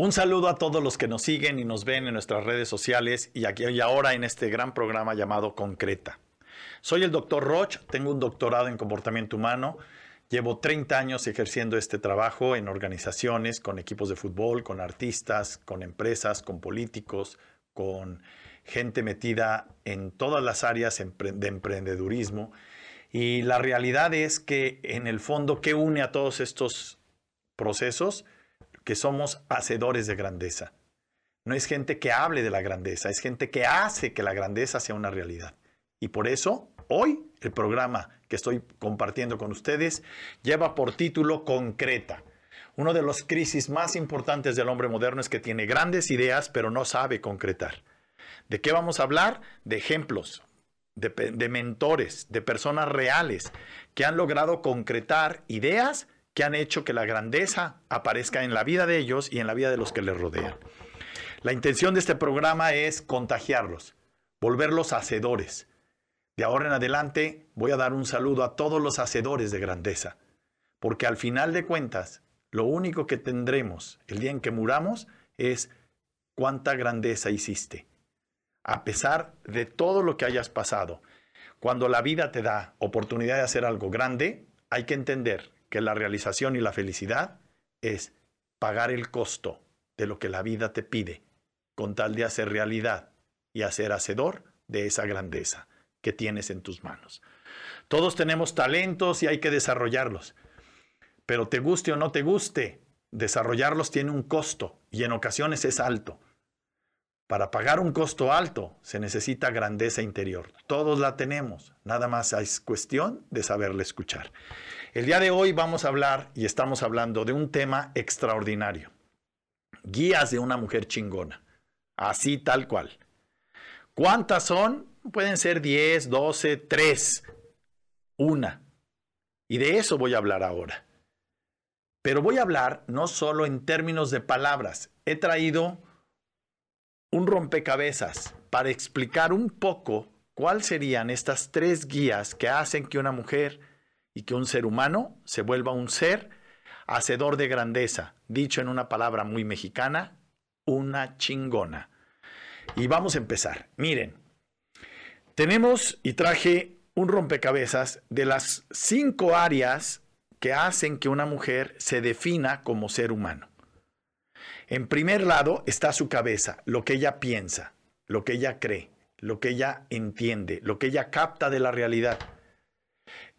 Un saludo a todos los que nos siguen y nos ven en nuestras redes sociales y aquí y ahora en este gran programa llamado Concreta. Soy el doctor Roch, tengo un doctorado en comportamiento humano, llevo 30 años ejerciendo este trabajo en organizaciones, con equipos de fútbol, con artistas, con empresas, con políticos, con gente metida en todas las áreas de emprendedurismo. Y la realidad es que en el fondo, ¿qué une a todos estos procesos? Que somos hacedores de grandeza. No es gente que hable de la grandeza, es gente que hace que la grandeza sea una realidad. Y por eso, hoy, el programa que estoy compartiendo con ustedes lleva por título Concreta. Uno de los crisis más importantes del hombre moderno es que tiene grandes ideas, pero no sabe concretar. ¿De qué vamos a hablar? De ejemplos, de, de mentores, de personas reales que han logrado concretar ideas han hecho que la grandeza aparezca en la vida de ellos y en la vida de los que les rodean. La intención de este programa es contagiarlos, volverlos hacedores. De ahora en adelante voy a dar un saludo a todos los hacedores de grandeza, porque al final de cuentas, lo único que tendremos el día en que muramos es cuánta grandeza hiciste. A pesar de todo lo que hayas pasado, cuando la vida te da oportunidad de hacer algo grande, hay que entender que la realización y la felicidad es pagar el costo de lo que la vida te pide, con tal de hacer realidad y hacer hacedor de esa grandeza que tienes en tus manos. Todos tenemos talentos y hay que desarrollarlos, pero te guste o no te guste, desarrollarlos tiene un costo y en ocasiones es alto. Para pagar un costo alto se necesita grandeza interior. Todos la tenemos, nada más es cuestión de saberla escuchar. El día de hoy vamos a hablar y estamos hablando de un tema extraordinario. Guías de una mujer chingona. Así tal cual. ¿Cuántas son? Pueden ser 10, 12, 3. Una. Y de eso voy a hablar ahora. Pero voy a hablar no solo en términos de palabras. He traído un rompecabezas para explicar un poco cuáles serían estas tres guías que hacen que una mujer y que un ser humano se vuelva un ser hacedor de grandeza, dicho en una palabra muy mexicana, una chingona. Y vamos a empezar. Miren, tenemos y traje un rompecabezas de las cinco áreas que hacen que una mujer se defina como ser humano. En primer lado está su cabeza, lo que ella piensa, lo que ella cree, lo que ella entiende, lo que ella capta de la realidad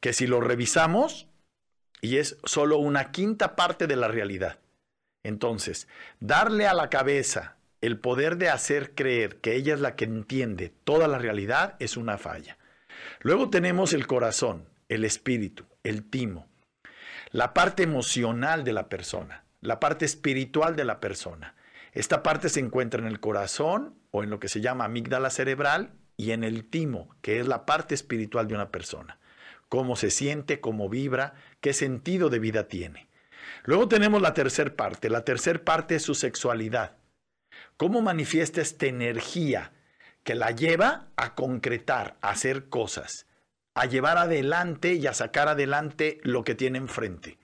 que si lo revisamos, y es solo una quinta parte de la realidad. Entonces, darle a la cabeza el poder de hacer creer que ella es la que entiende toda la realidad es una falla. Luego tenemos el corazón, el espíritu, el timo, la parte emocional de la persona, la parte espiritual de la persona. Esta parte se encuentra en el corazón o en lo que se llama amígdala cerebral y en el timo, que es la parte espiritual de una persona cómo se siente, cómo vibra, qué sentido de vida tiene. Luego tenemos la tercera parte. La tercera parte es su sexualidad. ¿Cómo manifiesta esta energía que la lleva a concretar, a hacer cosas, a llevar adelante y a sacar adelante lo que tiene enfrente?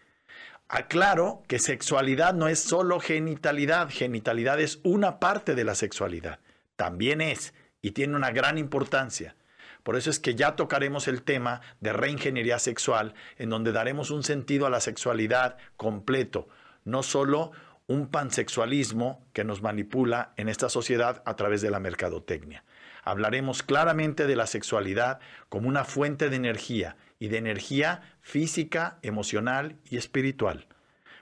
Aclaro que sexualidad no es solo genitalidad, genitalidad es una parte de la sexualidad. También es y tiene una gran importancia. Por eso es que ya tocaremos el tema de reingeniería sexual, en donde daremos un sentido a la sexualidad completo, no solo un pansexualismo que nos manipula en esta sociedad a través de la mercadotecnia. Hablaremos claramente de la sexualidad como una fuente de energía y de energía física, emocional y espiritual,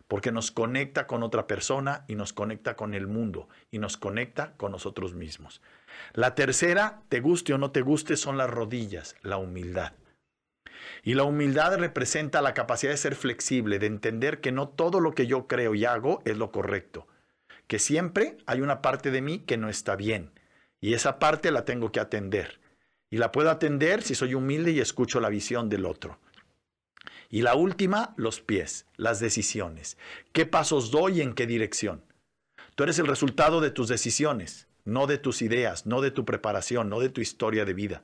porque nos conecta con otra persona y nos conecta con el mundo y nos conecta con nosotros mismos. La tercera, te guste o no te guste, son las rodillas, la humildad. Y la humildad representa la capacidad de ser flexible, de entender que no todo lo que yo creo y hago es lo correcto, que siempre hay una parte de mí que no está bien, y esa parte la tengo que atender. Y la puedo atender si soy humilde y escucho la visión del otro. Y la última, los pies, las decisiones. ¿Qué pasos doy y en qué dirección? Tú eres el resultado de tus decisiones no de tus ideas, no de tu preparación, no de tu historia de vida.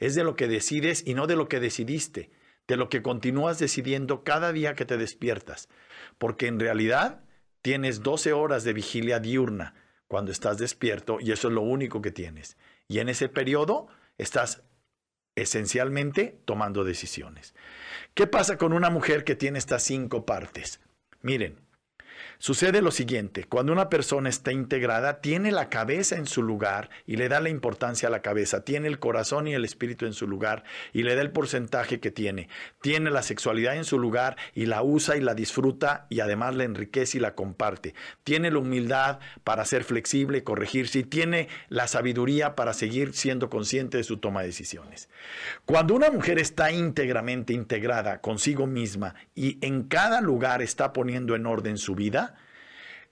Es de lo que decides y no de lo que decidiste, de lo que continúas decidiendo cada día que te despiertas. Porque en realidad tienes 12 horas de vigilia diurna cuando estás despierto y eso es lo único que tienes. Y en ese periodo estás esencialmente tomando decisiones. ¿Qué pasa con una mujer que tiene estas cinco partes? Miren, Sucede lo siguiente, cuando una persona está integrada, tiene la cabeza en su lugar y le da la importancia a la cabeza, tiene el corazón y el espíritu en su lugar y le da el porcentaje que tiene, tiene la sexualidad en su lugar y la usa y la disfruta y además la enriquece y la comparte, tiene la humildad para ser flexible corregirse y tiene la sabiduría para seguir siendo consciente de su toma de decisiones. Cuando una mujer está íntegramente integrada consigo misma y en cada lugar está poniendo en orden su vida,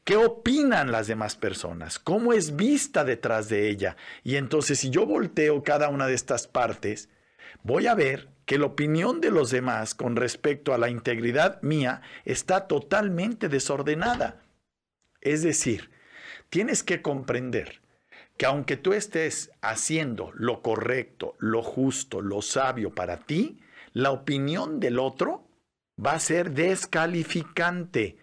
¿Qué opinan las demás personas? ¿Cómo es vista detrás de ella? Y entonces si yo volteo cada una de estas partes, voy a ver que la opinión de los demás con respecto a la integridad mía está totalmente desordenada. Es decir, tienes que comprender que aunque tú estés haciendo lo correcto, lo justo, lo sabio para ti, la opinión del otro va a ser descalificante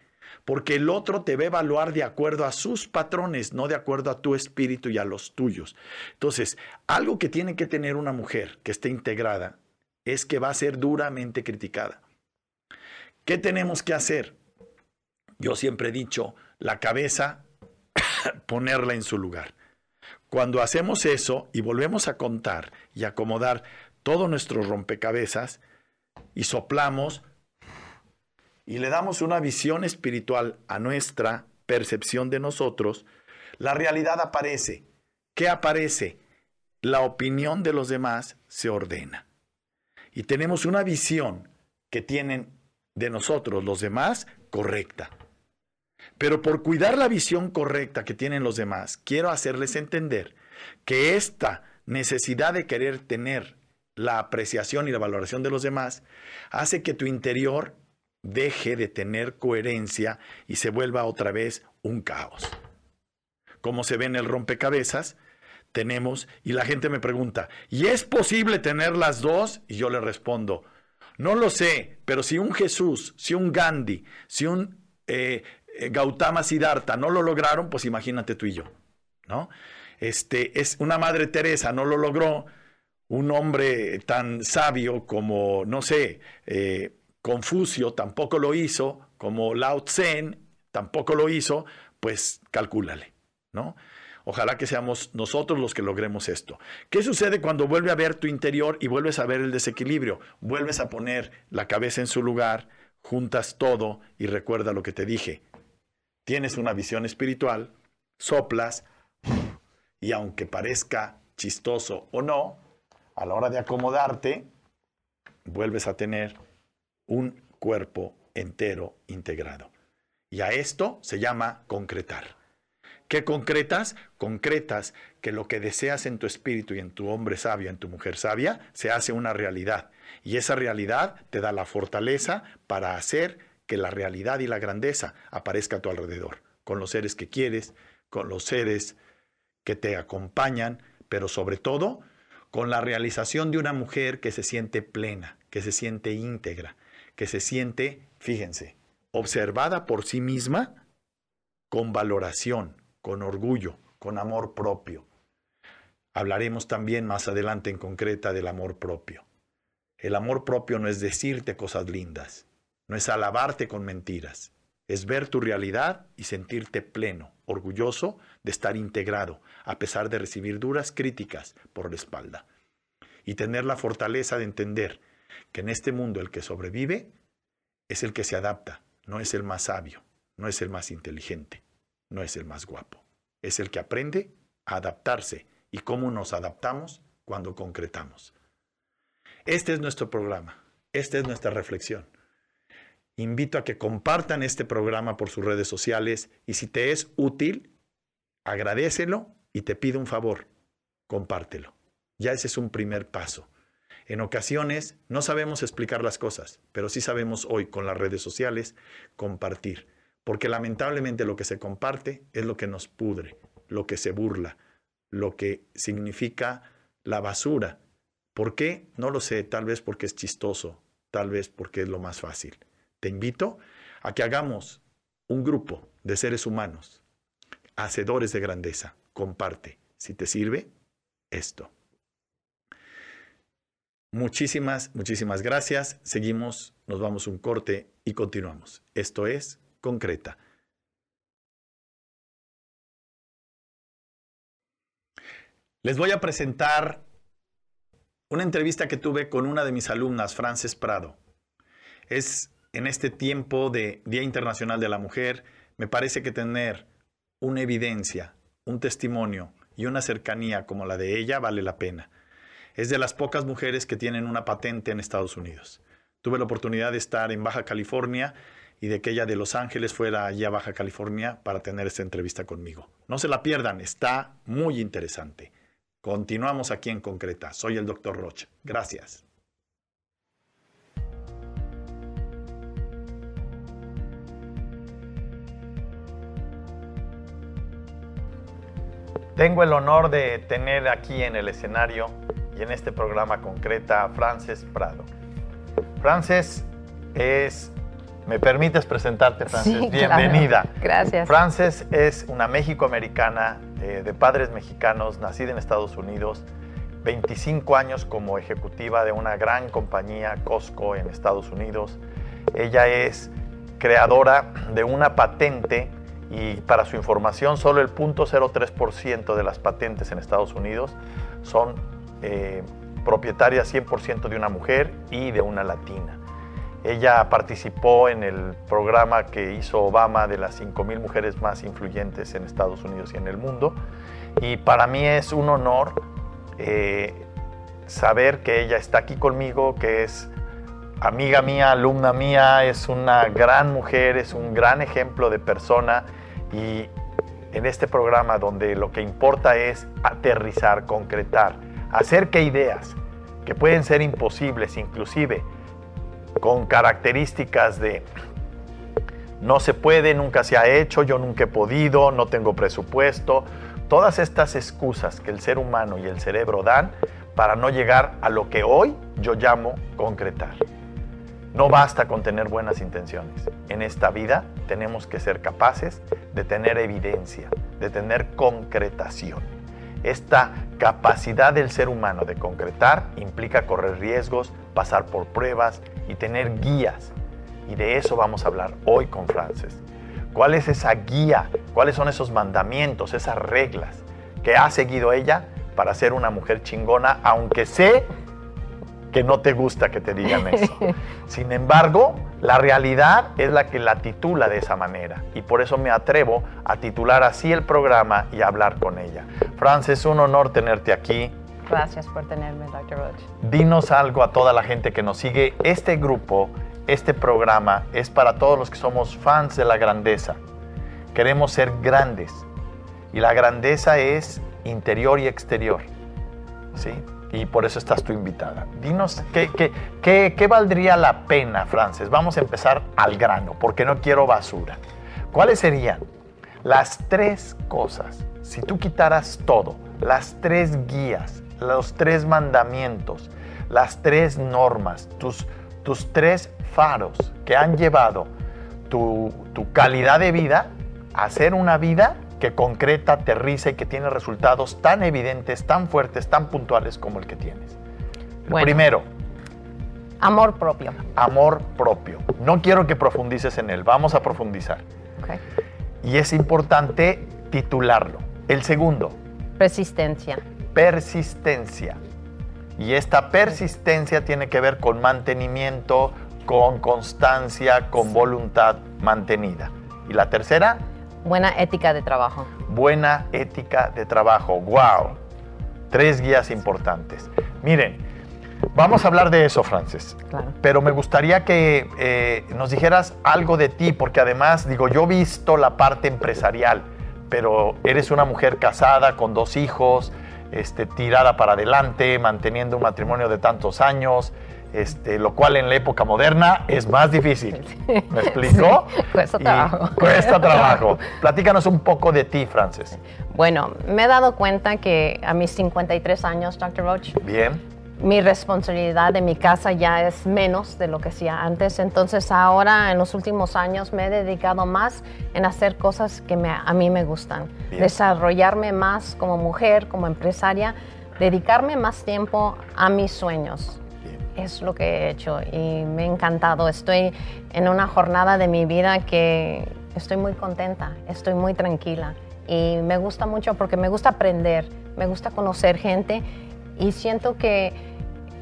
porque el otro te va a evaluar de acuerdo a sus patrones, no de acuerdo a tu espíritu y a los tuyos. Entonces, algo que tiene que tener una mujer que esté integrada es que va a ser duramente criticada. ¿Qué tenemos que hacer? Yo siempre he dicho, la cabeza, ponerla en su lugar. Cuando hacemos eso y volvemos a contar y acomodar todo nuestro rompecabezas y soplamos, y le damos una visión espiritual a nuestra percepción de nosotros, la realidad aparece. ¿Qué aparece? La opinión de los demás se ordena. Y tenemos una visión que tienen de nosotros los demás correcta. Pero por cuidar la visión correcta que tienen los demás, quiero hacerles entender que esta necesidad de querer tener la apreciación y la valoración de los demás hace que tu interior deje de tener coherencia y se vuelva otra vez un caos. Como se ve en el rompecabezas, tenemos, y la gente me pregunta, ¿y es posible tener las dos? Y yo le respondo, no lo sé, pero si un Jesús, si un Gandhi, si un eh, eh, Gautama Siddhartha no lo lograron, pues imagínate tú y yo, ¿no? Este, es una Madre Teresa, no lo logró, un hombre tan sabio como, no sé, eh, Confucio tampoco lo hizo, como Lao Tse tampoco lo hizo, pues calcúlale, ¿no? Ojalá que seamos nosotros los que logremos esto. ¿Qué sucede cuando vuelve a ver tu interior y vuelves a ver el desequilibrio? Vuelves a poner la cabeza en su lugar, juntas todo y recuerda lo que te dije. Tienes una visión espiritual, soplas y aunque parezca chistoso o no, a la hora de acomodarte, vuelves a tener un cuerpo entero integrado. Y a esto se llama concretar. ¿Qué concretas? Concretas que lo que deseas en tu espíritu y en tu hombre sabio, en tu mujer sabia, se hace una realidad. Y esa realidad te da la fortaleza para hacer que la realidad y la grandeza aparezca a tu alrededor, con los seres que quieres, con los seres que te acompañan, pero sobre todo con la realización de una mujer que se siente plena, que se siente íntegra, que se siente, fíjense, observada por sí misma con valoración, con orgullo, con amor propio. Hablaremos también más adelante en concreta del amor propio. El amor propio no es decirte cosas lindas, no es alabarte con mentiras, es ver tu realidad y sentirte pleno, orgulloso de estar integrado, a pesar de recibir duras críticas por la espalda. Y tener la fortaleza de entender que en este mundo el que sobrevive es el que se adapta, no es el más sabio, no es el más inteligente, no es el más guapo. Es el que aprende a adaptarse y cómo nos adaptamos cuando concretamos. Este es nuestro programa, esta es nuestra reflexión. Invito a que compartan este programa por sus redes sociales y si te es útil, agradecelo y te pido un favor, compártelo. Ya ese es un primer paso. En ocasiones no sabemos explicar las cosas, pero sí sabemos hoy con las redes sociales compartir, porque lamentablemente lo que se comparte es lo que nos pudre, lo que se burla, lo que significa la basura. ¿Por qué? No lo sé, tal vez porque es chistoso, tal vez porque es lo más fácil. Te invito a que hagamos un grupo de seres humanos, hacedores de grandeza. Comparte, si te sirve, esto. Muchísimas, muchísimas gracias. Seguimos, nos vamos un corte y continuamos. Esto es Concreta. Les voy a presentar una entrevista que tuve con una de mis alumnas, Frances Prado. Es en este tiempo de Día Internacional de la Mujer, me parece que tener una evidencia, un testimonio y una cercanía como la de ella vale la pena. Es de las pocas mujeres que tienen una patente en Estados Unidos. Tuve la oportunidad de estar en Baja California y de que ella de Los Ángeles fuera allí a Baja California para tener esta entrevista conmigo. No se la pierdan, está muy interesante. Continuamos aquí en Concreta. Soy el doctor Roche. Gracias. Tengo el honor de tener aquí en el escenario y en este programa concreta Frances Prado. Frances es, ¿me permites presentarte, Frances? Bienvenida. Gracias. Frances es una méxico-americana eh, de padres mexicanos, nacida en Estados Unidos, 25 años como ejecutiva de una gran compañía, Costco, en Estados Unidos. Ella es creadora de una patente y para su información, solo el 0.03% de las patentes en Estados Unidos son eh, propietarias 100% de una mujer y de una latina. Ella participó en el programa que hizo Obama de las 5.000 mujeres más influyentes en Estados Unidos y en el mundo. Y para mí es un honor eh, saber que ella está aquí conmigo, que es amiga mía, alumna mía, es una gran mujer, es un gran ejemplo de persona y en este programa donde lo que importa es aterrizar, concretar, hacer que ideas que pueden ser imposibles, inclusive con características de no se puede, nunca se ha hecho, yo nunca he podido, no tengo presupuesto, todas estas excusas que el ser humano y el cerebro dan para no llegar a lo que hoy yo llamo concretar. No basta con tener buenas intenciones. En esta vida tenemos que ser capaces de tener evidencia, de tener concretación. Esta capacidad del ser humano de concretar implica correr riesgos, pasar por pruebas y tener guías. Y de eso vamos a hablar hoy con Frances. ¿Cuál es esa guía? ¿Cuáles son esos mandamientos, esas reglas que ha seguido ella para ser una mujer chingona, aunque sé que no te gusta que te digan eso. Sin embargo, la realidad es la que la titula de esa manera y por eso me atrevo a titular así el programa y hablar con ella. Frances, es un honor tenerte aquí. Gracias por tenerme, Dr. Roach. Dinos algo a toda la gente que nos sigue. Este grupo, este programa es para todos los que somos fans de la grandeza. Queremos ser grandes y la grandeza es interior y exterior. ¿Sí? Y por eso estás tú invitada. Dinos, ¿qué, qué, qué, valdría la pena, Frances? Vamos a empezar al grano, porque no quiero basura. ¿Cuáles serían las tres cosas, si tú quitaras todo, las tres guías, los tres mandamientos, las tres normas, tus, tus tres faros que han llevado tu, tu calidad de vida a ser una vida que concreta, aterriza y que tiene resultados tan evidentes, tan fuertes, tan puntuales como el que tienes. primero. Amor propio. Amor propio. No quiero que profundices en él, vamos a profundizar. Y es importante titularlo. El segundo. Persistencia. Persistencia. Y esta persistencia tiene que ver con mantenimiento, con constancia, con voluntad mantenida. Y la tercera, Buena ética de trabajo. Buena ética de trabajo. ¡Wow! Tres guías importantes. Miren, vamos a hablar de eso, Frances. Claro. Pero me gustaría que eh, nos dijeras algo de ti, porque además, digo, yo he visto la parte empresarial, pero eres una mujer casada con dos hijos, este, tirada para adelante, manteniendo un matrimonio de tantos años. Este, lo cual en la época moderna es más difícil. ¿Me explico? cuesta trabajo. cuesta trabajo. Platícanos un poco de ti, Frances. Bueno, me he dado cuenta que a mis 53 años, Dr. Roach, Bien. mi responsabilidad de mi casa ya es menos de lo que hacía antes. Entonces ahora en los últimos años me he dedicado más en hacer cosas que me- a mí me gustan. Bien. Desarrollarme más como mujer, como empresaria, dedicarme más tiempo a mis sueños. Es lo que he hecho y me ha encantado. Estoy en una jornada de mi vida que estoy muy contenta, estoy muy tranquila y me gusta mucho porque me gusta aprender, me gusta conocer gente y siento que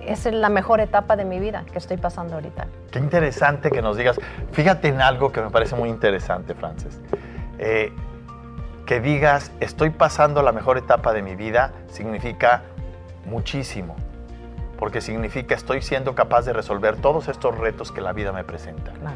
es la mejor etapa de mi vida que estoy pasando ahorita. Qué interesante que nos digas. Fíjate en algo que me parece muy interesante, Frances. Eh, que digas, estoy pasando la mejor etapa de mi vida, significa muchísimo. Porque significa estoy siendo capaz de resolver todos estos retos que la vida me presenta. Claro.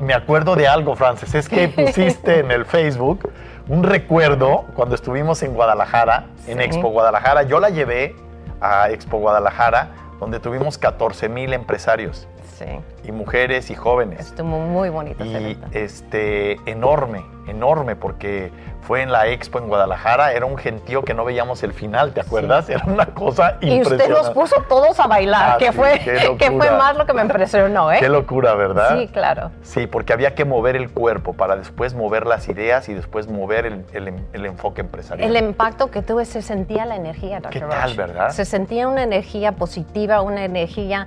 Me acuerdo de algo, Frances, es que pusiste en el Facebook un recuerdo cuando estuvimos en Guadalajara, en Sí. Expo Guadalajara. Yo la llevé a Expo Guadalajara, donde tuvimos 14 mil empresarios Sí, y mujeres y jóvenes. estuvo muy bonita Y evento. este, enorme, enorme, porque fue en la Expo en Guadalajara, era un gentío que no veíamos el final, ¿te acuerdas? Era una cosa Y impresionante. usted los puso todos a bailar, Ah, que, sí, fue, qué que fue más lo que me impresionó, ¿eh? Qué locura, ¿verdad? Sí, claro. Sí, porque había que mover el cuerpo para después mover las ideas y después mover el, el- el enfoque empresarial. El impacto que tuve, se sentía la energía, Dr. ¿Qué tal, verdad? Se sentía una energía positiva, una energía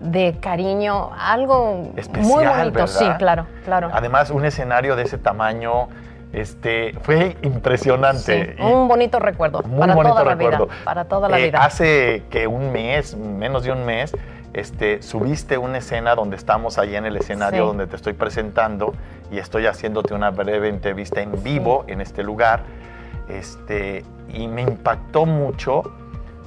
de cariño, algo Especial, muy bonito. ¿verdad? Sí, claro, claro. Además, un escenario de ese tamaño este, fue impresionante. Sí, un bonito recuerdo Muy para bonito toda la recuerdo. vida. Para toda la Eh, vida. Hace que un mes, menos de un mes, este, subiste una escena donde estamos ahí en el escenario Sí. donde te estoy presentando y estoy haciéndote una breve entrevista en vivo en este lugar. Este, y me impactó mucho,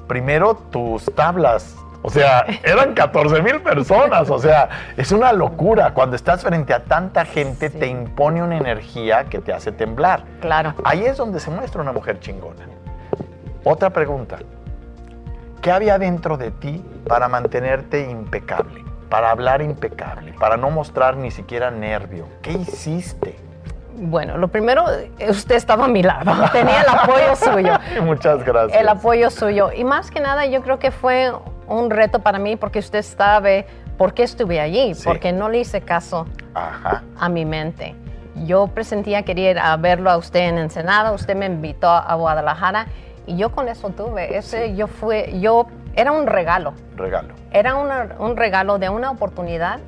primero tus tablas. O sea, eran 14 mil personas. O sea, es una locura. Cuando estás frente a tanta gente, Sí. te impone una energía que te hace temblar. Claro. Ahí es donde se muestra una mujer chingona. Otra pregunta. ¿Qué había dentro de ti para mantenerte impecable? Para hablar impecable, para no mostrar ni siquiera nervio. ¿Qué hiciste? Bueno, lo primero, usted estaba a mi lado. Tenía el apoyo suyo. Muchas gracias. El apoyo suyo. Y más que nada, yo creo que fue un reto para mí porque usted sabe por qué estuve allí, Sí. porque no le hice caso Ajá. a mi mente. Yo presentía quería ir a verlo a usted en Ensenada, usted me invitó a Guadalajara y yo con eso tuve. Ese yo fue, yo era un regalo, Regalo. era una- un regalo de una oportunidad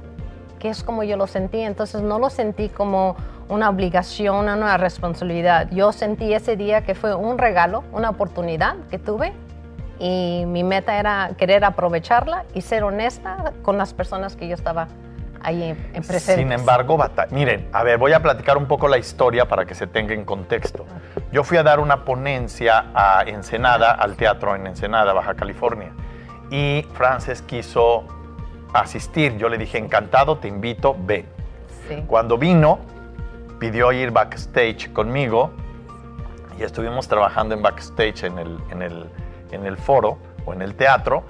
que es como yo lo sentí. Entonces no lo sentí como una obligación, una responsabilidad. Yo sentí ese día que fue un regalo, una oportunidad que tuve y mi meta era querer aprovecharla y ser honesta con las personas que yo estaba ahí en presente. Sin embargo, bata- miren, a ver, voy a platicar un poco la historia para que se tenga en contexto. Yo fui a dar una ponencia a Ensenada, al teatro en Ensenada, Baja California, y Frances quiso asistir. Yo le dije, encantado, te invito, ven. Sí. Cuando vino, pidió ir backstage conmigo y estuvimos trabajando en backstage en el, en el, en el foro o en el teatro.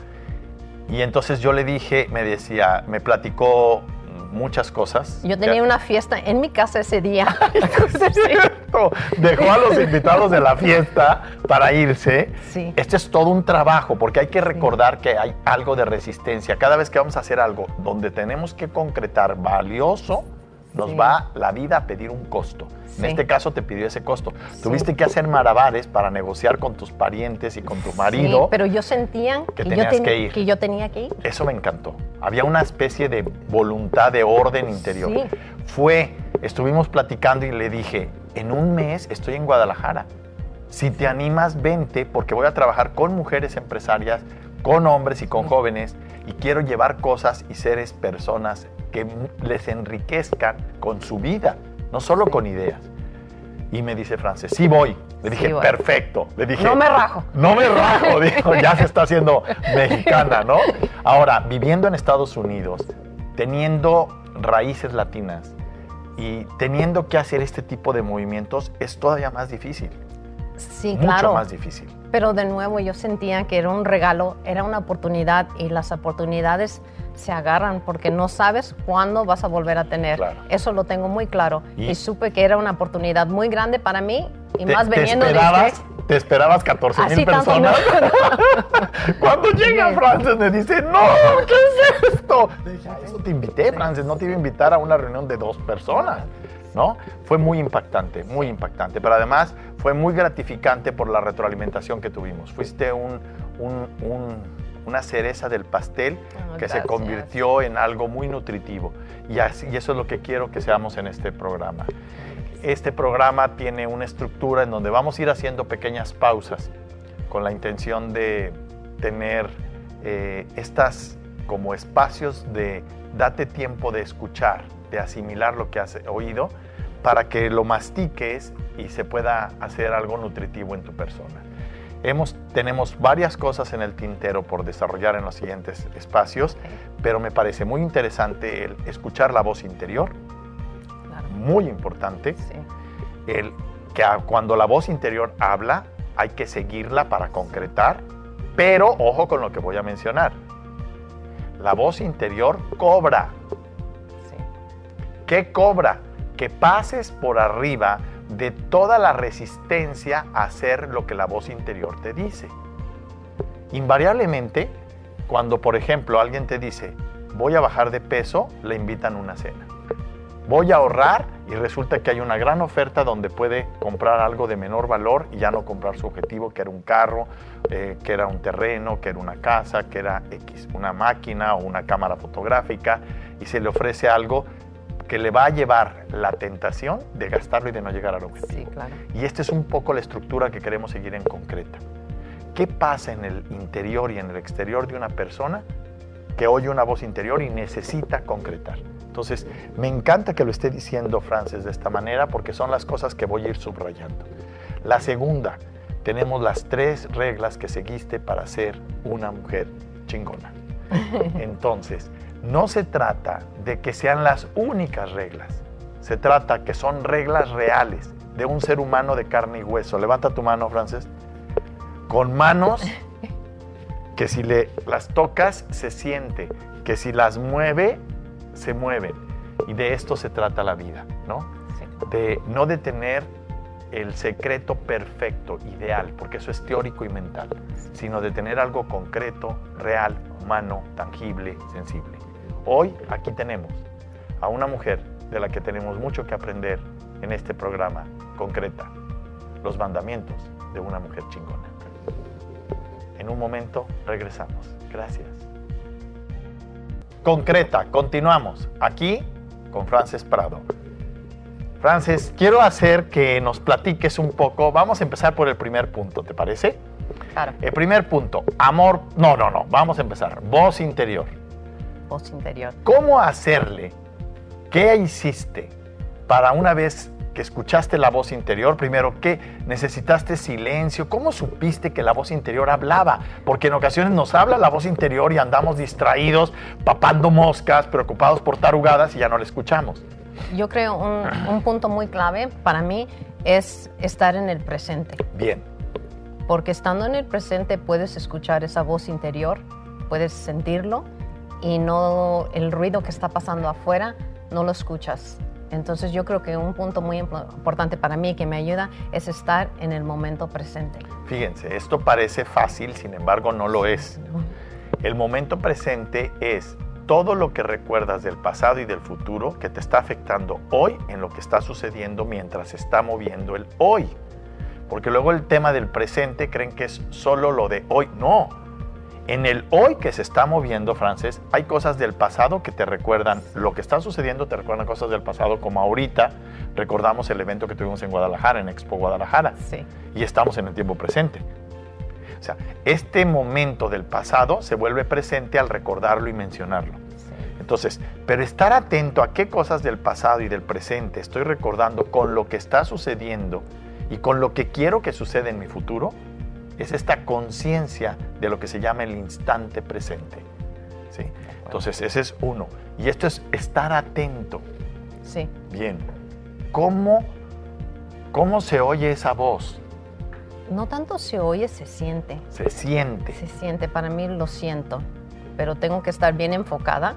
Y entonces yo le dije, me decía, me platicó muchas cosas. Yo tenía Ya- una fiesta en mi casa ese día. Entonces, sí. Cierto. Dejó a los invitados de la fiesta para irse. Sí. Este es todo un trabajo porque hay que recordar que hay algo de resistencia. Cada vez que vamos a hacer algo donde tenemos que concretar valioso, nos Sí. va la vida a pedir un costo. En este caso te pidió ese costo. Tuviste que hacer malabares para negociar con tus parientes y con tu marido. Pero yo sentía que que, yo tenías que ir. que yo tenía que ir. Eso me encantó. Había una especie de voluntad de orden interior. Fue, estuvimos platicando y le dije, en un mes estoy en Guadalajara. Si te animas, vente porque voy a trabajar con mujeres empresarias, con hombres y con jóvenes y quiero llevar cosas y seres personas que les enriquezcan con su vida, no solo con ideas. Y me dice Frances, sí voy. Le dije, Sí voy. perfecto. Le dije, No me rajo. no me rajo, dijo, ya se está haciendo mexicana, ¿no? Ahora, viviendo en Estados Unidos, teniendo raíces latinas y teniendo que hacer este tipo de movimientos, es todavía más difícil, Sí, mucho claro. más difícil. Pero de nuevo yo sentía que era un regalo, era una oportunidad y las oportunidades se agarran porque no sabes cuándo vas a volver a tener. Eso lo tengo muy claro. Y, supe que era una oportunidad muy grande para mí y más veniendo te esperabas, ¿Te esperabas 14 mil personas? Cuando llega Frances me dice, no, ¿qué es esto? Dije, eso te invité, Frances, no te iba a invitar a una reunión de dos personas. ¿No? Fue muy impactante, muy impactante, pero además fue muy gratificante por la retroalimentación que tuvimos. Fuiste un, una cereza del pastel que se convirtió en algo muy nutritivo. Y, así, y eso es lo que quiero que seamos en este programa. Este programa tiene una estructura en donde vamos a ir haciendo pequeñas pausas con la intención de tener eh, estas como espacios de date tiempo de escuchar, de asimilar lo que has oído, para que lo mastiques y se pueda hacer algo nutritivo en tu persona. Hemos, tenemos varias cosas en el tintero por desarrollar en los siguientes espacios, pero me parece muy interesante el escuchar la voz interior, muy importante, el que cuando la voz interior habla hay que seguirla para concretar, pero ojo con lo que voy a mencionar. La voz interior cobra. ¿Qué cobra? Que pases por arriba de toda la resistencia a hacer lo que la voz interior te dice. Invariablemente, cuando por ejemplo alguien te dice, voy a bajar de peso, le invitan una cena. Voy a ahorrar y resulta que hay una gran oferta donde puede comprar algo de menor valor y ya no comprar su objetivo, que era un carro, eh, que era un terreno, que era una casa, que era X, una máquina o una cámara fotográfica, y se le ofrece algo que le va a llevar la tentación de gastarlo y de no llegar al objetivo. Y esta es un poco la estructura que queremos seguir en concreta. ¿Qué pasa en el interior y en el exterior de una persona que oye una voz interior y necesita concretar? Entonces, me encanta que lo esté diciendo Frances de esta manera porque son las cosas que voy a ir subrayando. La segunda, tenemos las tres reglas que seguiste para ser una mujer chingona. Entonces, no se trata de que sean las únicas reglas. Se trata que son reglas reales de un ser humano de carne y hueso. Levanta tu mano, Frances. Con manos que si le las tocas se siente, que si las mueve se mueven. Y de esto se trata la vida, ¿no? De no de tener el secreto perfecto, ideal, porque eso es teórico y mental, sino de tener algo concreto, real, humano, tangible, sensible. Hoy aquí tenemos a una mujer de la que tenemos mucho que aprender en este programa concreta, los mandamientos de una mujer chingona. En un momento regresamos. Gracias. Concreta, continuamos aquí con Frances Prado. Frances, quiero hacer que nos platiques un poco. Vamos a empezar por el primer punto, ¿te parece? Claro. El primer punto, amor. No, no, no. Vamos a empezar. Voz interior voz interior. ¿Cómo hacerle? ¿Qué hiciste para una vez que escuchaste la voz interior? Primero, ¿qué necesitaste silencio? ¿Cómo supiste que la voz interior hablaba? Porque en ocasiones nos habla la voz interior y andamos distraídos, papando moscas, preocupados por tarugadas y ya no la escuchamos. Yo creo un, un punto muy clave para mí es estar en el presente. Bien. Porque estando en el presente puedes escuchar esa voz interior, puedes sentirlo y no el ruido que está pasando afuera no lo escuchas. Entonces yo creo que un punto muy importante para mí que me ayuda es estar en el momento presente. Fíjense, esto parece fácil, sin embargo no lo es. El momento presente es todo lo que recuerdas del pasado y del futuro que te está afectando hoy en lo que está sucediendo mientras se está moviendo el hoy. Porque luego el tema del presente creen que es solo lo de hoy. No, en el hoy que se está moviendo, Frances, hay cosas del pasado que te recuerdan lo que está sucediendo, te recuerdan cosas del pasado, como ahorita recordamos el evento que tuvimos en Guadalajara, en Expo Guadalajara. Sí. Y estamos en el tiempo presente. O sea, este momento del pasado se vuelve presente al recordarlo y mencionarlo. Entonces, pero estar atento a qué cosas del pasado y del presente estoy recordando con lo que está sucediendo y con lo que quiero que suceda en mi futuro, es esta conciencia de lo que se llama el instante presente. ¿sí? Entonces, ese es uno. Y esto es estar atento. Sí. Bien. ¿Cómo, ¿Cómo se oye esa voz? No tanto se oye, se siente. Se siente. Se siente, para mí lo siento. pero tengo que estar bien enfocada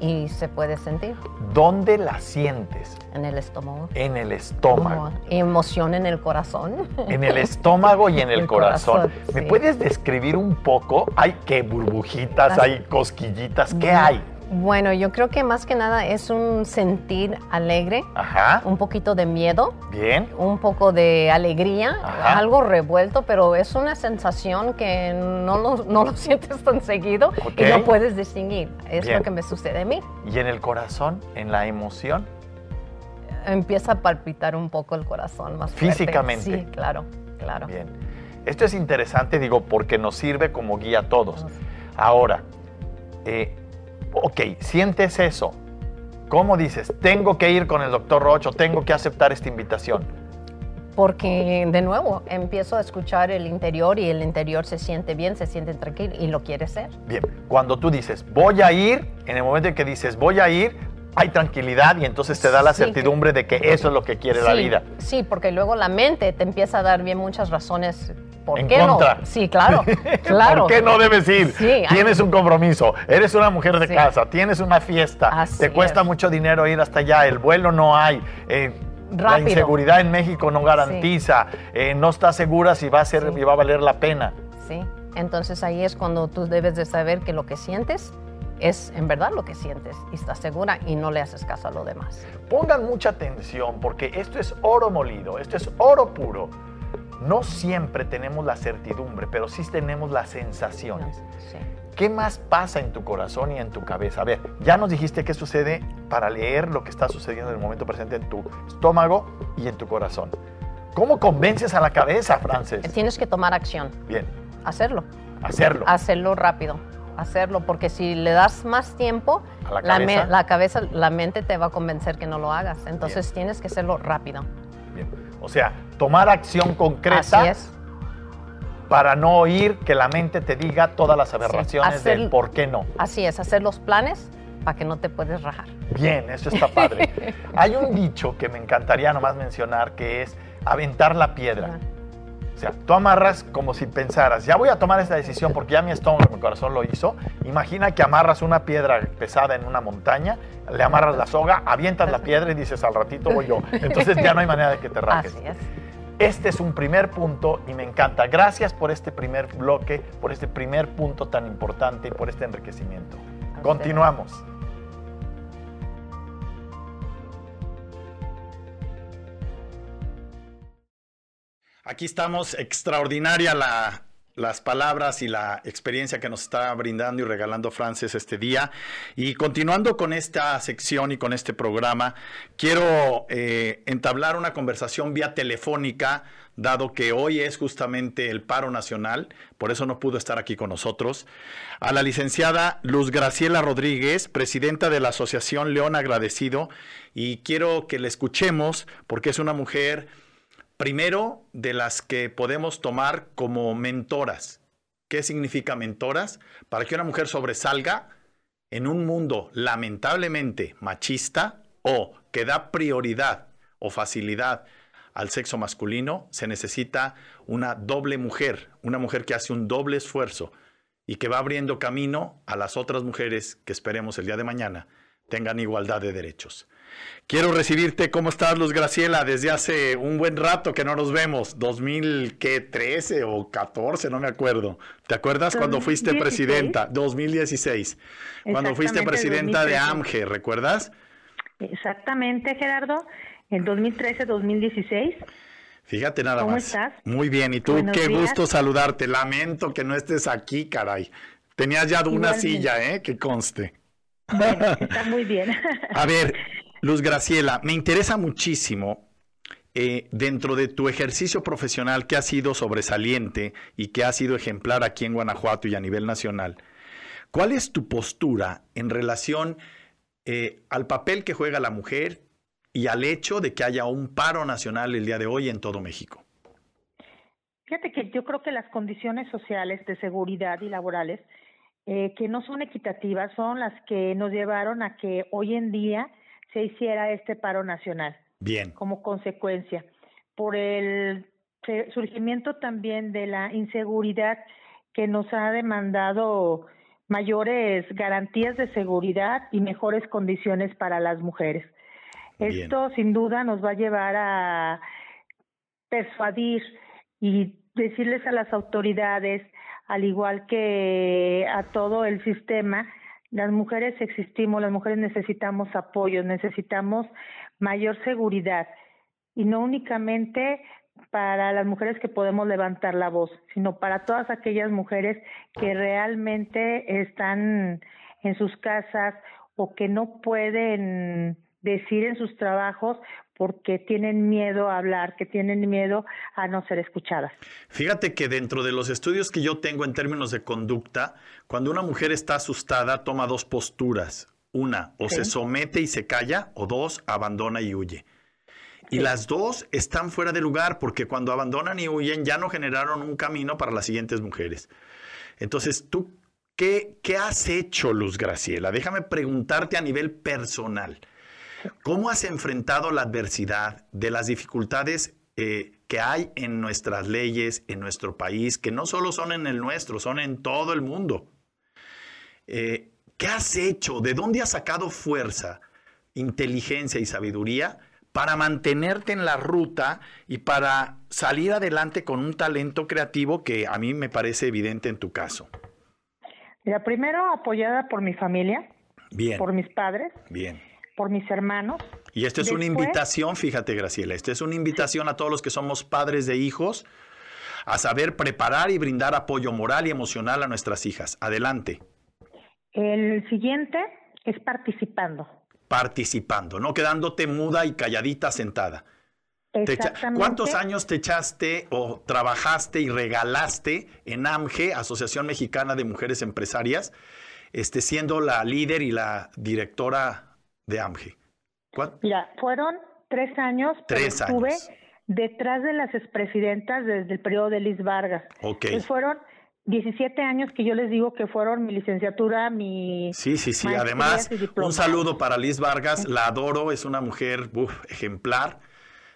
y se puede sentir. ¿Dónde la sientes? En el estómago. En el estómago. emoción en el corazón. En el estómago y en el, corazón. ¿Me puedes describir un poco? Hay que burbujitas, hay cosquillitas, ¿qué hay? Bueno, yo creo que más que nada es un sentir alegre, Ajá. un poquito de miedo, bien, un poco de alegría, algo revuelto, pero es una sensación que no lo, no lo sientes tan seguido y no puedes distinguir. Es lo que me sucede a mí. ¿Y en el corazón, en la emoción? Empieza a palpitar un poco el corazón más Físicamente. Sí, claro, claro. Bien. Esto es interesante, digo, porque nos sirve como guía a todos. Ahora, eh, ok, sientes eso. ¿Cómo dices? Tengo que ir con el doctor Rocho, tengo que aceptar esta invitación. Porque de nuevo empiezo a escuchar el interior y el interior se siente bien, se siente tranquilo y lo quiere ser. Bien, cuando tú dices voy a ir, en el momento en que dices voy a ir, hay tranquilidad y entonces te da la certidumbre de que eso es lo que quiere la vida. Sí, porque luego la mente te empieza a dar bien muchas razones ¿Por en qué contra. no? Sí, claro, claro. ¿Por qué no debes ir? tienes un compromiso, eres una mujer de casa, tienes una fiesta, te cuesta mucho dinero ir hasta allá, el vuelo no hay. Eh, la inseguridad en México no garantiza, eh, no estás segura si va a ser va a valer la pena. Sí, entonces ahí es cuando tú debes de saber que lo que sientes es en verdad lo que sientes y estás segura y no le haces caso a lo demás. Pongan mucha atención porque esto es oro molido, esto es oro puro. No siempre tenemos la certidumbre, pero sí tenemos las sensaciones. ¿Qué más pasa en tu corazón y en tu cabeza? A ver, ya nos dijiste qué sucede para leer lo que está sucediendo en el momento presente en tu estómago y en tu corazón. ¿Cómo convences a la cabeza, Frances? Tienes que tomar acción. Bien. Hacerlo. Hacerlo. Hacerlo rápido. Hacerlo, porque si le das más tiempo, la cabeza? La, cabeza, la mente te va a convencer que no lo hagas. Entonces tienes que hacerlo rápido. Bien. O sea, tomar acción concreta. Para no oír que la mente te diga todas las aberraciones del por qué no. Así es, hacer los planes para que no te puedes rajar. Bien, eso está padre. Hay un dicho que me encantaría nomás mencionar que es aventar la piedra. O sea, tú amarras como si pensaras, ya voy a tomar esta decisión porque ya mi estómago, mi corazón lo hizo. Imagina que amarras una piedra pesada en una montaña, le amarras la soga, avientas la piedra y dices, al ratito voy yo. Entonces ya no hay manera de que te rajes. Así es. Este es un primer punto y me encanta. Gracias por este primer bloque, por este primer punto tan importante y por este enriquecimiento. Continuamos. Aquí estamos, extraordinaria las palabras y la experiencia que nos está brindando y regalando Frances este día. Y continuando con esta sección y con este programa, quiero eh, entablar una conversación vía telefónica, dado que hoy es justamente el paro nacional, por eso no pudo estar aquí con nosotros, a la licenciada Luz Graciela Rodríguez, presidenta de la Asociación León Agradecido, y quiero que le escuchemos porque es una mujer Primero, de las que podemos tomar como mentoras. ¿Qué significa mentoras? Para que una mujer sobresalga en un mundo lamentablemente machista o que da prioridad o facilidad al sexo masculino, se necesita una doble mujer, una mujer que hace un doble esfuerzo y que va abriendo camino a las otras mujeres que esperemos el día de mañana tengan igualdad de derechos. Quiero recibirte. ¿Cómo estás, Luz Graciela? Desde hace un buen rato que no nos vemos. 2013 o 14, no me acuerdo. ¿Te acuerdas cuando fuiste presidenta? 2016. Cuando fuiste presidenta de AMGE, ¿recuerdas? Exactamente, Gerardo. En 2013-2016. Fíjate nada más. ¿Cómo estás? Muy bien. Y tú, qué gusto saludarte. Lamento que no estés aquí, caray. Tenías ya una silla, ¿eh? Que conste. Bueno, está muy bien. A ver, Luz Graciela, me interesa muchísimo eh, dentro de tu ejercicio profesional que ha sido sobresaliente y que ha sido ejemplar aquí en Guanajuato y a nivel nacional. ¿Cuál es tu postura en relación eh, al papel que juega la mujer y al hecho de que haya un paro nacional el día de hoy en todo México? Fíjate que yo creo que las condiciones sociales de seguridad y laborales eh, que no son equitativas son las que nos llevaron a que hoy en día se hiciera este paro nacional. Bien. Como consecuencia, por el surgimiento también de la inseguridad que nos ha demandado mayores garantías de seguridad y mejores condiciones para las mujeres. Esto sin duda nos va a llevar a persuadir y decirles a las autoridades, al igual que a todo el sistema, las mujeres existimos, las mujeres necesitamos apoyo, necesitamos mayor seguridad. Y no únicamente para las mujeres que podemos levantar la voz, sino para todas aquellas mujeres que realmente están en sus casas o que no pueden decir en sus trabajos porque tienen miedo a hablar, que tienen miedo a no ser escuchadas. Fíjate que dentro de los estudios que yo tengo en términos de conducta, cuando una mujer está asustada, toma dos posturas. Una, o se somete y se calla, o dos, abandona y huye. Y las dos están fuera de lugar porque cuando abandonan y huyen ya no generaron un camino para las siguientes mujeres. Entonces, ¿tú qué, qué has hecho, Luz Graciela? Déjame preguntarte a nivel personal. ¿Cómo has enfrentado la adversidad de las dificultades eh, que hay en nuestras leyes, en nuestro país, que no solo son en el nuestro, son en todo el mundo? Eh, ¿Qué has hecho? ¿De dónde has sacado fuerza, inteligencia y sabiduría para mantenerte en la ruta y para salir adelante con un talento creativo que a mí me parece evidente en tu caso? Mira, primero apoyada por mi familia, Bien. por mis padres. Bien por mis hermanos. Y esto es una invitación, fíjate Graciela, esto es una invitación a todos los que somos padres de hijos a saber preparar y brindar apoyo moral y emocional a nuestras hijas. Adelante. El siguiente es participando. Participando, no quedándote muda y calladita sentada. Exactamente. ¿Cuántos años te echaste o trabajaste y regalaste en AMGE, Asociación Mexicana de Mujeres Empresarias, este, siendo la líder y la directora de AMGE? Mira, fueron tres años, tres estuve detrás de las expresidentas desde el periodo de Liz Vargas. Ok. fueron 17 años que yo les digo que fueron mi licenciatura, mi... Sí, sí, sí. Además, un saludo para Liz Vargas. La adoro, es una mujer ejemplar,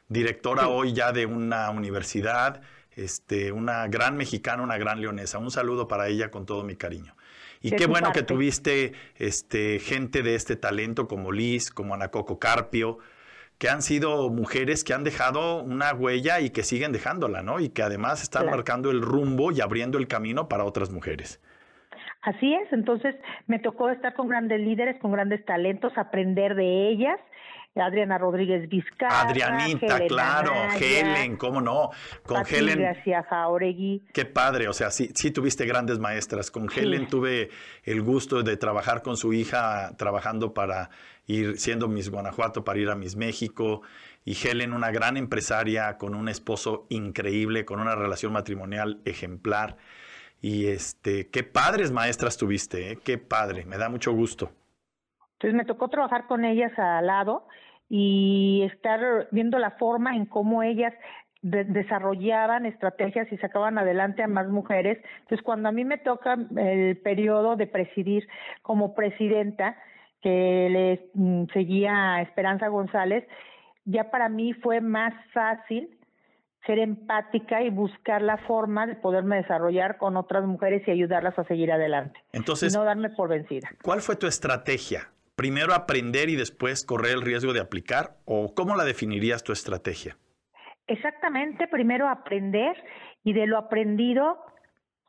directora hoy ya de una universidad, este, una gran mexicana, una gran leonesa. Un saludo para ella con todo mi cariño. Y qué bueno que tuviste este, gente de este talento como Liz, como Ana Coco Carpio, que han sido mujeres que han dejado una huella y que siguen dejándola, ¿no? Y que además están marcando el rumbo y abriendo el camino para otras mujeres. Así es, entonces me tocó estar con grandes líderes, con grandes talentos, aprender de ellas Adriana Rodríguez Vizcarra. Adrianita, claro, Helen, cómo no. Con Helen. Gracia Jauregui. Qué padre, o sea, sí, sí tuviste grandes maestras. Con Helen tuve el gusto de trabajar con su hija, trabajando para ir, siendo Miss Guanajuato, para ir a Miss México. Y Helen, una gran empresaria, con un esposo increíble, con una relación matrimonial ejemplar. Y este, qué padres maestras tuviste, ¿eh? qué padre, me da mucho gusto. Entonces me tocó trabajar con ellas al lado y estar viendo la forma en cómo ellas desarrollaban estrategias y sacaban adelante a más mujeres. Entonces, cuando a mí me toca el periodo de presidir como presidenta, que le mm, seguía a Esperanza González, ya para mí fue más fácil ser empática y buscar la forma de poderme desarrollar con otras mujeres y ayudarlas a seguir adelante. Entonces, y no darme por vencida. ¿Cuál fue tu estrategia? Primero aprender y después correr el riesgo de aplicar? ¿O cómo la definirías tu estrategia? Exactamente, primero aprender y de lo aprendido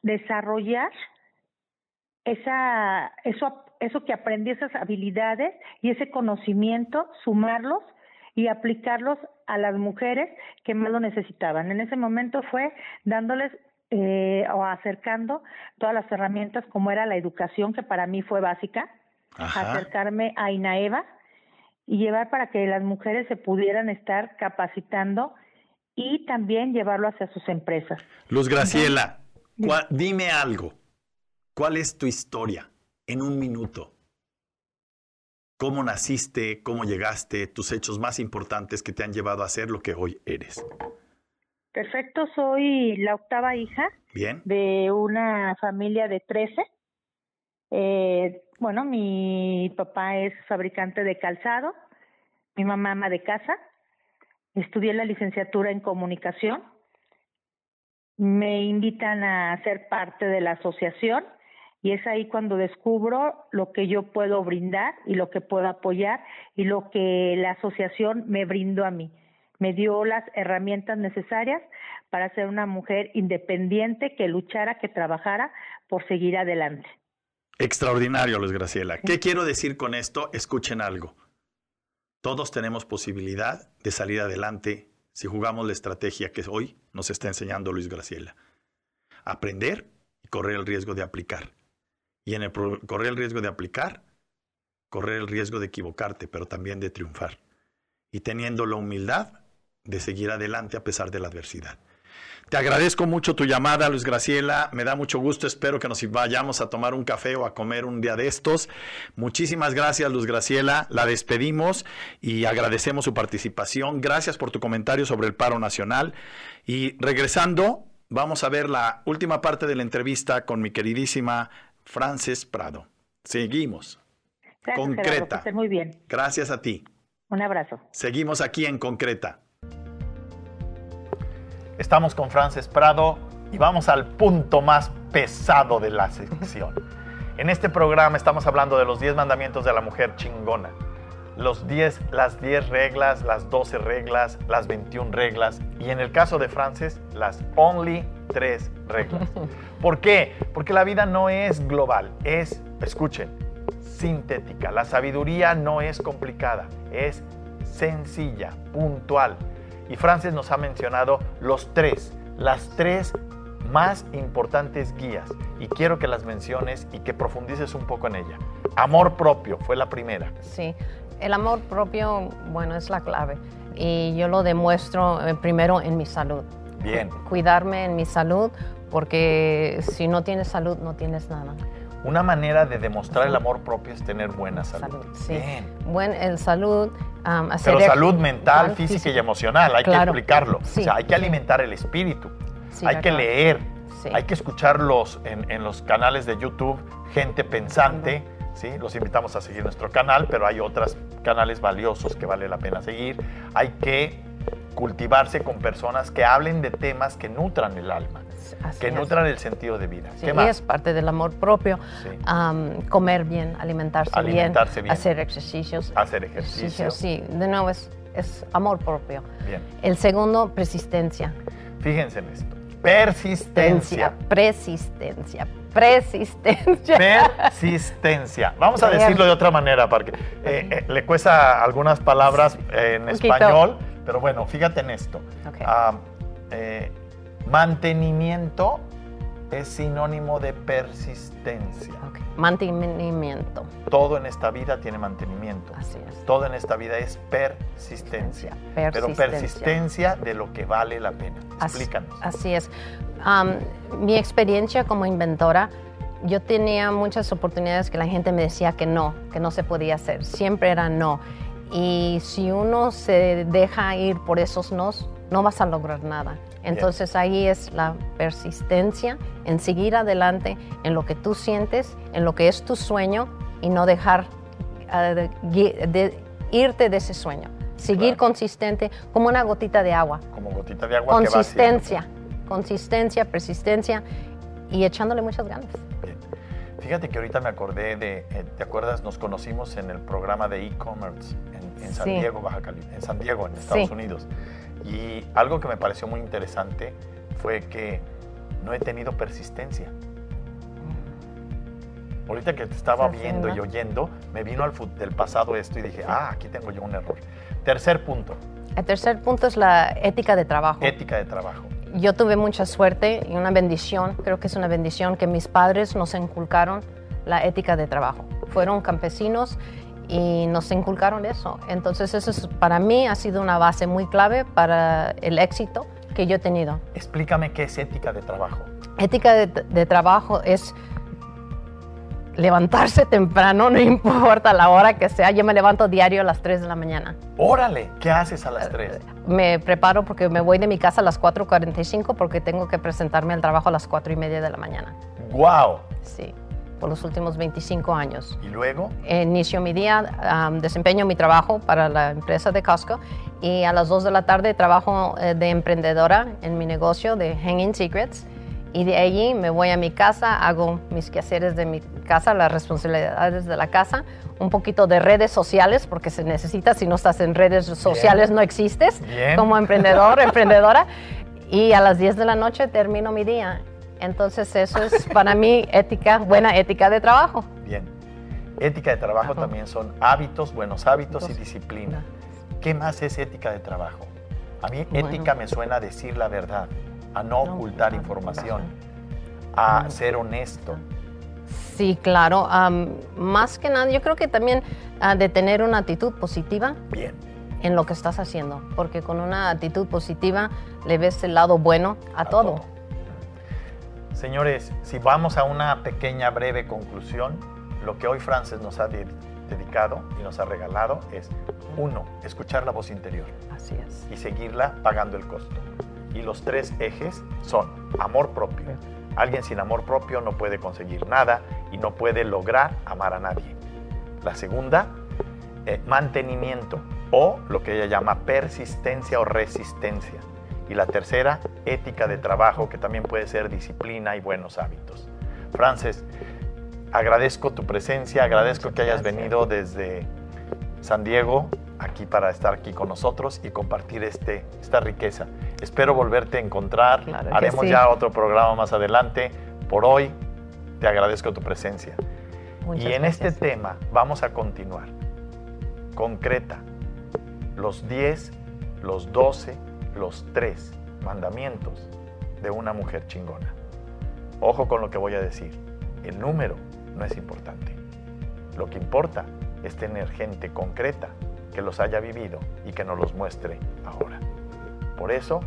desarrollar esa, eso, eso que aprendí, esas habilidades y ese conocimiento, sumarlos y aplicarlos a las mujeres que más lo necesitaban. En ese momento fue dándoles eh, o acercando todas las herramientas como era la educación, que para mí fue básica, acercarme a INAEVA y llevar para que las mujeres se pudieran estar capacitando y también llevarlo hacia sus empresas. Luz Graciela, dime algo. ¿Cuál es tu historia en un minuto? ¿Cómo naciste? ¿Cómo llegaste? Tus hechos más importantes que te han llevado a ser lo que hoy eres. Perfecto, soy la octava hija Bien. de una familia de 13. Eh, bueno, mi papá es fabricante de calzado, mi mamá ama de casa, estudié la licenciatura en comunicación, me invitan a ser parte de la asociación y es ahí cuando descubro lo que yo puedo brindar y lo que puedo apoyar y lo que la asociación me brindó a mí. Me dio las herramientas necesarias para ser una mujer independiente que luchara, que trabajara por seguir adelante. Extraordinario, Luis Graciela. ¿Qué quiero decir con esto? Escuchen algo. Todos tenemos posibilidad de salir adelante si jugamos la estrategia que hoy nos está enseñando Luis Graciela. Aprender y correr el riesgo de aplicar. Y en correr el riesgo de aplicar, correr el riesgo de equivocarte, pero también de triunfar. Y teniendo la humildad de seguir adelante a pesar de la adversidad. Te agradezco mucho tu llamada, Luis Graciela. Me da mucho gusto. Espero que nos vayamos a tomar un café o a comer un día de estos. Muchísimas gracias, Luz Graciela. La despedimos y agradecemos su participación. Gracias por tu comentario sobre el paro nacional. Y regresando, vamos a ver la última parte de la entrevista con mi queridísima Frances Prado. Seguimos. concreta. muy bien. Gracias a ti. Un abrazo. Seguimos aquí en concreta. Estamos con Frances Prado y vamos al punto más pesado de la sección. En este programa estamos hablando de los 10 mandamientos de la mujer chingona. Los 10, las 10 reglas, las 12 reglas, las 21 reglas y en el caso de Frances, las only 3 reglas. ¿Por qué? Porque la vida no es global, es, escuchen, sintética. La sabiduría no es complicada, es sencilla, puntual y Frances nos ha mencionado los tres, las tres más importantes guías y quiero que las menciones y que profundices un poco en ella. Amor propio fue la primera. Sí, el amor propio, bueno, es la clave y yo lo demuestro eh, primero en mi salud. Bien. Cuidarme en mi salud porque si no tienes salud no tienes nada. Una manera de demostrar el amor propio es tener buena salud. sí. Bien. Buen, el salud. Pero salud mental, física y emocional, hay que explicarlo. O sea, hay que alimentar el espíritu. hay que leer. Hay que escucharlos en, en, los canales de YouTube, gente pensante. ¿sí? Los invitamos a seguir nuestro canal, pero hay otros canales valiosos que vale la pena seguir. Hay que cultivarse con personas que hablen de temas que nutran el alma que nutran el sentido de vida. Sí, es parte del amor propio. comer bien, alimentarse, bien, hacer ejercicios. Hacer ejercicios. Sí, de nuevo es, es amor propio. Bien. El segundo, persistencia. Fíjense en esto. Persistencia. Persistencia. Persistencia. Persistencia. Vamos a decirlo de otra manera, porque eh, eh, le cuesta algunas palabras en español, pero bueno, fíjate en esto. Ah, eh, Mantenimiento es sinónimo de persistencia. Mantenimiento. Todo en esta vida tiene mantenimiento. Así es. Todo en esta vida es persistencia. Pero persistencia de lo que vale la pena. Explícanos. Así, es. mi experiencia como inventora, yo tenía muchas oportunidades que la gente me decía que no, que no se podía hacer. Siempre era no. Y si uno se deja ir por esos nos, no vas a lograr nada. Entonces ahí es la persistencia en seguir adelante en lo que tú sientes, en lo que es tu sueño y no dejar ah, de, irte de ese sueño. Seguir consistente como una gotita de agua. Como gotita de agua. Consistencia, consistencia, persistencia y echándole muchas ganas. Fíjate que ahorita me acordé de, eh, ¿te acuerdas? Nos conocimos en el programa de e-commerce en, San Diego, Baja California, en San Diego, en Estados Unidos. Y algo que me pareció muy interesante fue que no he tenido persistencia. Ahorita que te estaba viendo y oyendo, me vino al del pasado esto y dije, ah, aquí tengo yo un error. Tercer punto. El tercer punto es la ética de trabajo. Ética de trabajo. Yo tuve mucha suerte y una bendición, creo que es una bendición que mis padres nos inculcaron la ética de trabajo. Fueron campesinos y nos inculcaron eso. Entonces eso para mí ha sido una base muy clave para el éxito que yo he tenido. Explícame qué es ética de trabajo. Ética de, trabajo es levantarse temprano, no importa la hora que sea. Yo me levanto diario a las 3 de la mañana. Órale, ¿qué haces a las 3? Me preparo porque me voy de mi casa a las 4.45 porque tengo que presentarme al trabajo a las 4 y media de la mañana. ¡Wow! Sí por los últimos 25 años. ¿Y luego? Inicio mi día, desempeño mi trabajo para la empresa de Costco y a las 2 de la tarde trabajo eh, de emprendedora en mi negocio de Hanging Secrets y de allí me voy a mi casa, hago mis quehaceres de mi casa, las responsabilidades de la casa, un poquito de redes sociales, porque se necesita, si no estás en redes sociales no existes como emprendedor, emprendedora. Y a las 10 de la noche termino mi día. Entonces eso es para mí ética, buena ética de trabajo. Bien. Ética de trabajo también son hábitos, buenos hábitos y disciplina. ¿Qué más es ética de trabajo? A mí ética me suena a decir la verdad, a no, ocultar información, a ser honesto. Sí, claro. más que nada, yo creo que también uh, de tener una actitud positiva. Bien. En lo que estás haciendo, porque con una actitud positiva le ves el lado bueno a, todo. Señores, si vamos a una pequeña breve conclusión, lo que hoy Frances nos ha dedicado y nos ha regalado es, uno, escuchar la voz interior. Así es. Y seguirla pagando el costo. Y los tres ejes son amor propio. Alguien sin amor propio no puede conseguir nada y no puede lograr amar a nadie. La segunda, eh, mantenimiento o lo que ella llama persistencia o resistencia. Y la tercera, ética de trabajo, que también puede ser disciplina y buenos hábitos. Frances, agradezco tu presencia, agradezco que hayas venido desde San Diego aquí para estar aquí con nosotros y compartir este, esta riqueza. Espero volverte a encontrar. Haremos ya otro programa más adelante. Por hoy te agradezco tu presencia. y en este tema vamos a continuar. Concreta los 10, los 12, los 3 mandamientos de una mujer chingona. Ojo con lo que voy a decir. El número no es importante. Lo que importa es tener gente concreta que los haya vivido y que nos los muestre ahora. Por eso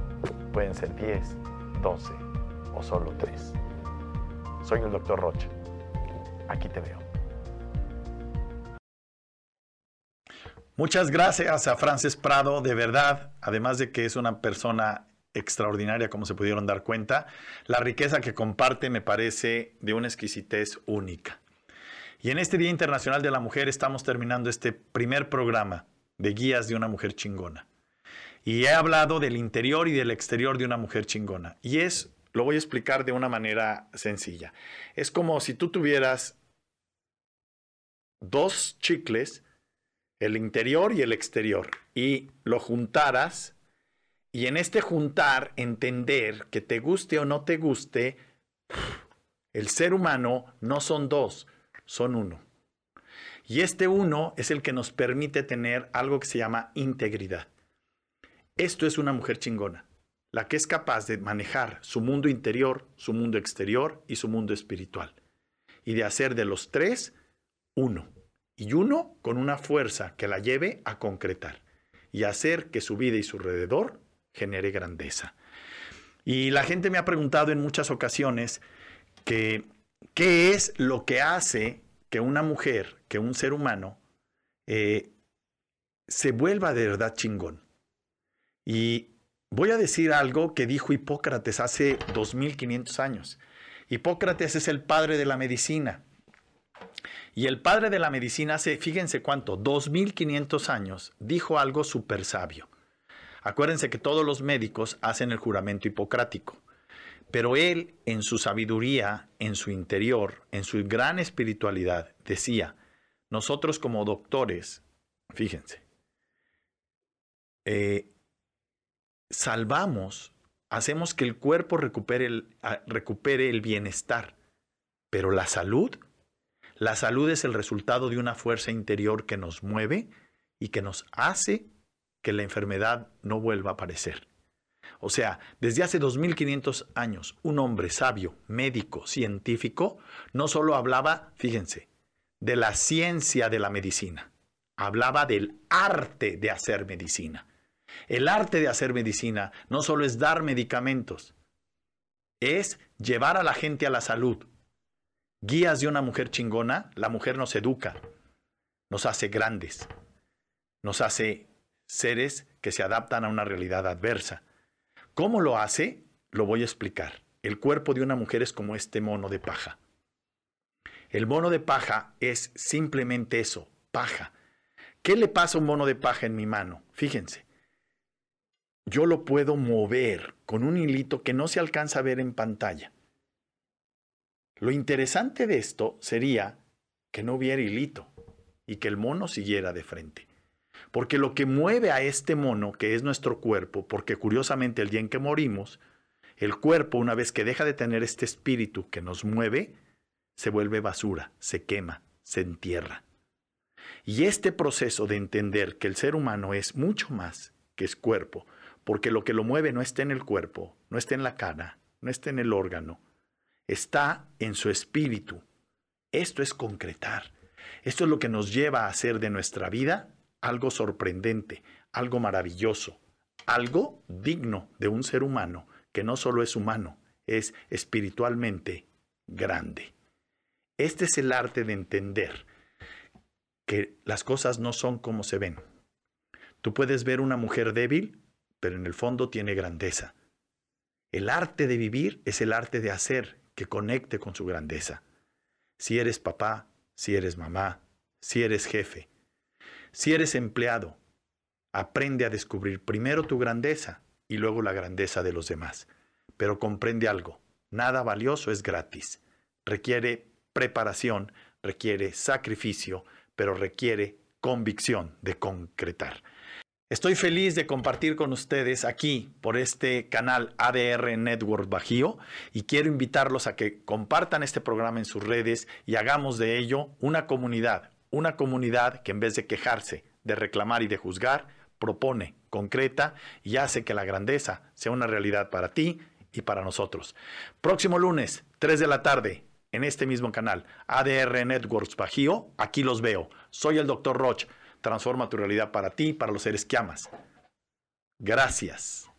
pueden ser 10, 12 o solo 3. Soy el doctor Rocha. Aquí te veo. Muchas gracias a Frances Prado, de verdad, además de que es una persona extraordinaria, como se pudieron dar cuenta, la riqueza que comparte me parece de una exquisitez única. Y en este Día Internacional de la Mujer estamos terminando este primer programa de guías de una mujer chingona. Y he hablado del interior y del exterior de una mujer chingona. Y es, lo voy a explicar de una manera sencilla. Es como si tú tuvieras dos chicles, el interior y el exterior, y lo juntaras, y en este juntar entender que te guste o no te guste, el ser humano no son dos, son uno. Y este uno es el que nos permite tener algo que se llama integridad. Esto es una mujer chingona, la que es capaz de manejar su mundo interior, su mundo exterior y su mundo espiritual. Y de hacer de los tres uno. Y uno con una fuerza que la lleve a concretar y hacer que su vida y su alrededor genere grandeza. Y la gente me ha preguntado en muchas ocasiones que qué es lo que hace que una mujer, que un ser humano, eh, se vuelva de verdad chingón. Y voy a decir algo que dijo Hipócrates hace 2500 años. Hipócrates es el padre de la medicina. Y el padre de la medicina hace, fíjense cuánto, 2500 años, dijo algo súper sabio. Acuérdense que todos los médicos hacen el juramento hipocrático. Pero él, en su sabiduría, en su interior, en su gran espiritualidad, decía, nosotros como doctores, fíjense, eh, salvamos, hacemos que el cuerpo recupere el, recupere el bienestar, pero la salud, la salud es el resultado de una fuerza interior que nos mueve y que nos hace que la enfermedad no vuelva a aparecer. O sea, desde hace 2500 años, un hombre sabio, médico, científico, no solo hablaba, fíjense, de la ciencia de la medicina, hablaba del arte de hacer medicina. El arte de hacer medicina no solo es dar medicamentos, es llevar a la gente a la salud. Guías de una mujer chingona, la mujer nos educa, nos hace grandes, nos hace seres que se adaptan a una realidad adversa. ¿Cómo lo hace? Lo voy a explicar. El cuerpo de una mujer es como este mono de paja. El mono de paja es simplemente eso, paja. ¿Qué le pasa a un mono de paja en mi mano? Fíjense. Yo lo puedo mover con un hilito que no se alcanza a ver en pantalla. Lo interesante de esto sería que no hubiera hilito y que el mono siguiera de frente. Porque lo que mueve a este mono, que es nuestro cuerpo, porque curiosamente el día en que morimos, el cuerpo, una vez que deja de tener este espíritu que nos mueve, se vuelve basura, se quema, se entierra. Y este proceso de entender que el ser humano es mucho más que es cuerpo, porque lo que lo mueve no está en el cuerpo, no está en la cara, no está en el órgano, está en su espíritu. Esto es concretar. Esto es lo que nos lleva a hacer de nuestra vida algo sorprendente, algo maravilloso, algo digno de un ser humano que no solo es humano, es espiritualmente grande. Este es el arte de entender que las cosas no son como se ven. Tú puedes ver una mujer débil, pero en el fondo tiene grandeza. El arte de vivir es el arte de hacer que conecte con su grandeza. Si eres papá, si eres mamá, si eres jefe, si eres empleado, aprende a descubrir primero tu grandeza y luego la grandeza de los demás. Pero comprende algo, nada valioso es gratis. Requiere preparación, requiere sacrificio, pero requiere convicción de concretar. Estoy feliz de compartir con ustedes aquí por este canal ADR Network Bajío y quiero invitarlos a que compartan este programa en sus redes y hagamos de ello una comunidad, una comunidad que en vez de quejarse, de reclamar y de juzgar, propone, concreta y hace que la grandeza sea una realidad para ti y para nosotros. Próximo lunes, 3 de la tarde, en este mismo canal, ADR Networks Bajío, aquí los veo. Soy el Dr. Roch. Transforma tu realidad para ti y para los seres que amas. Gracias.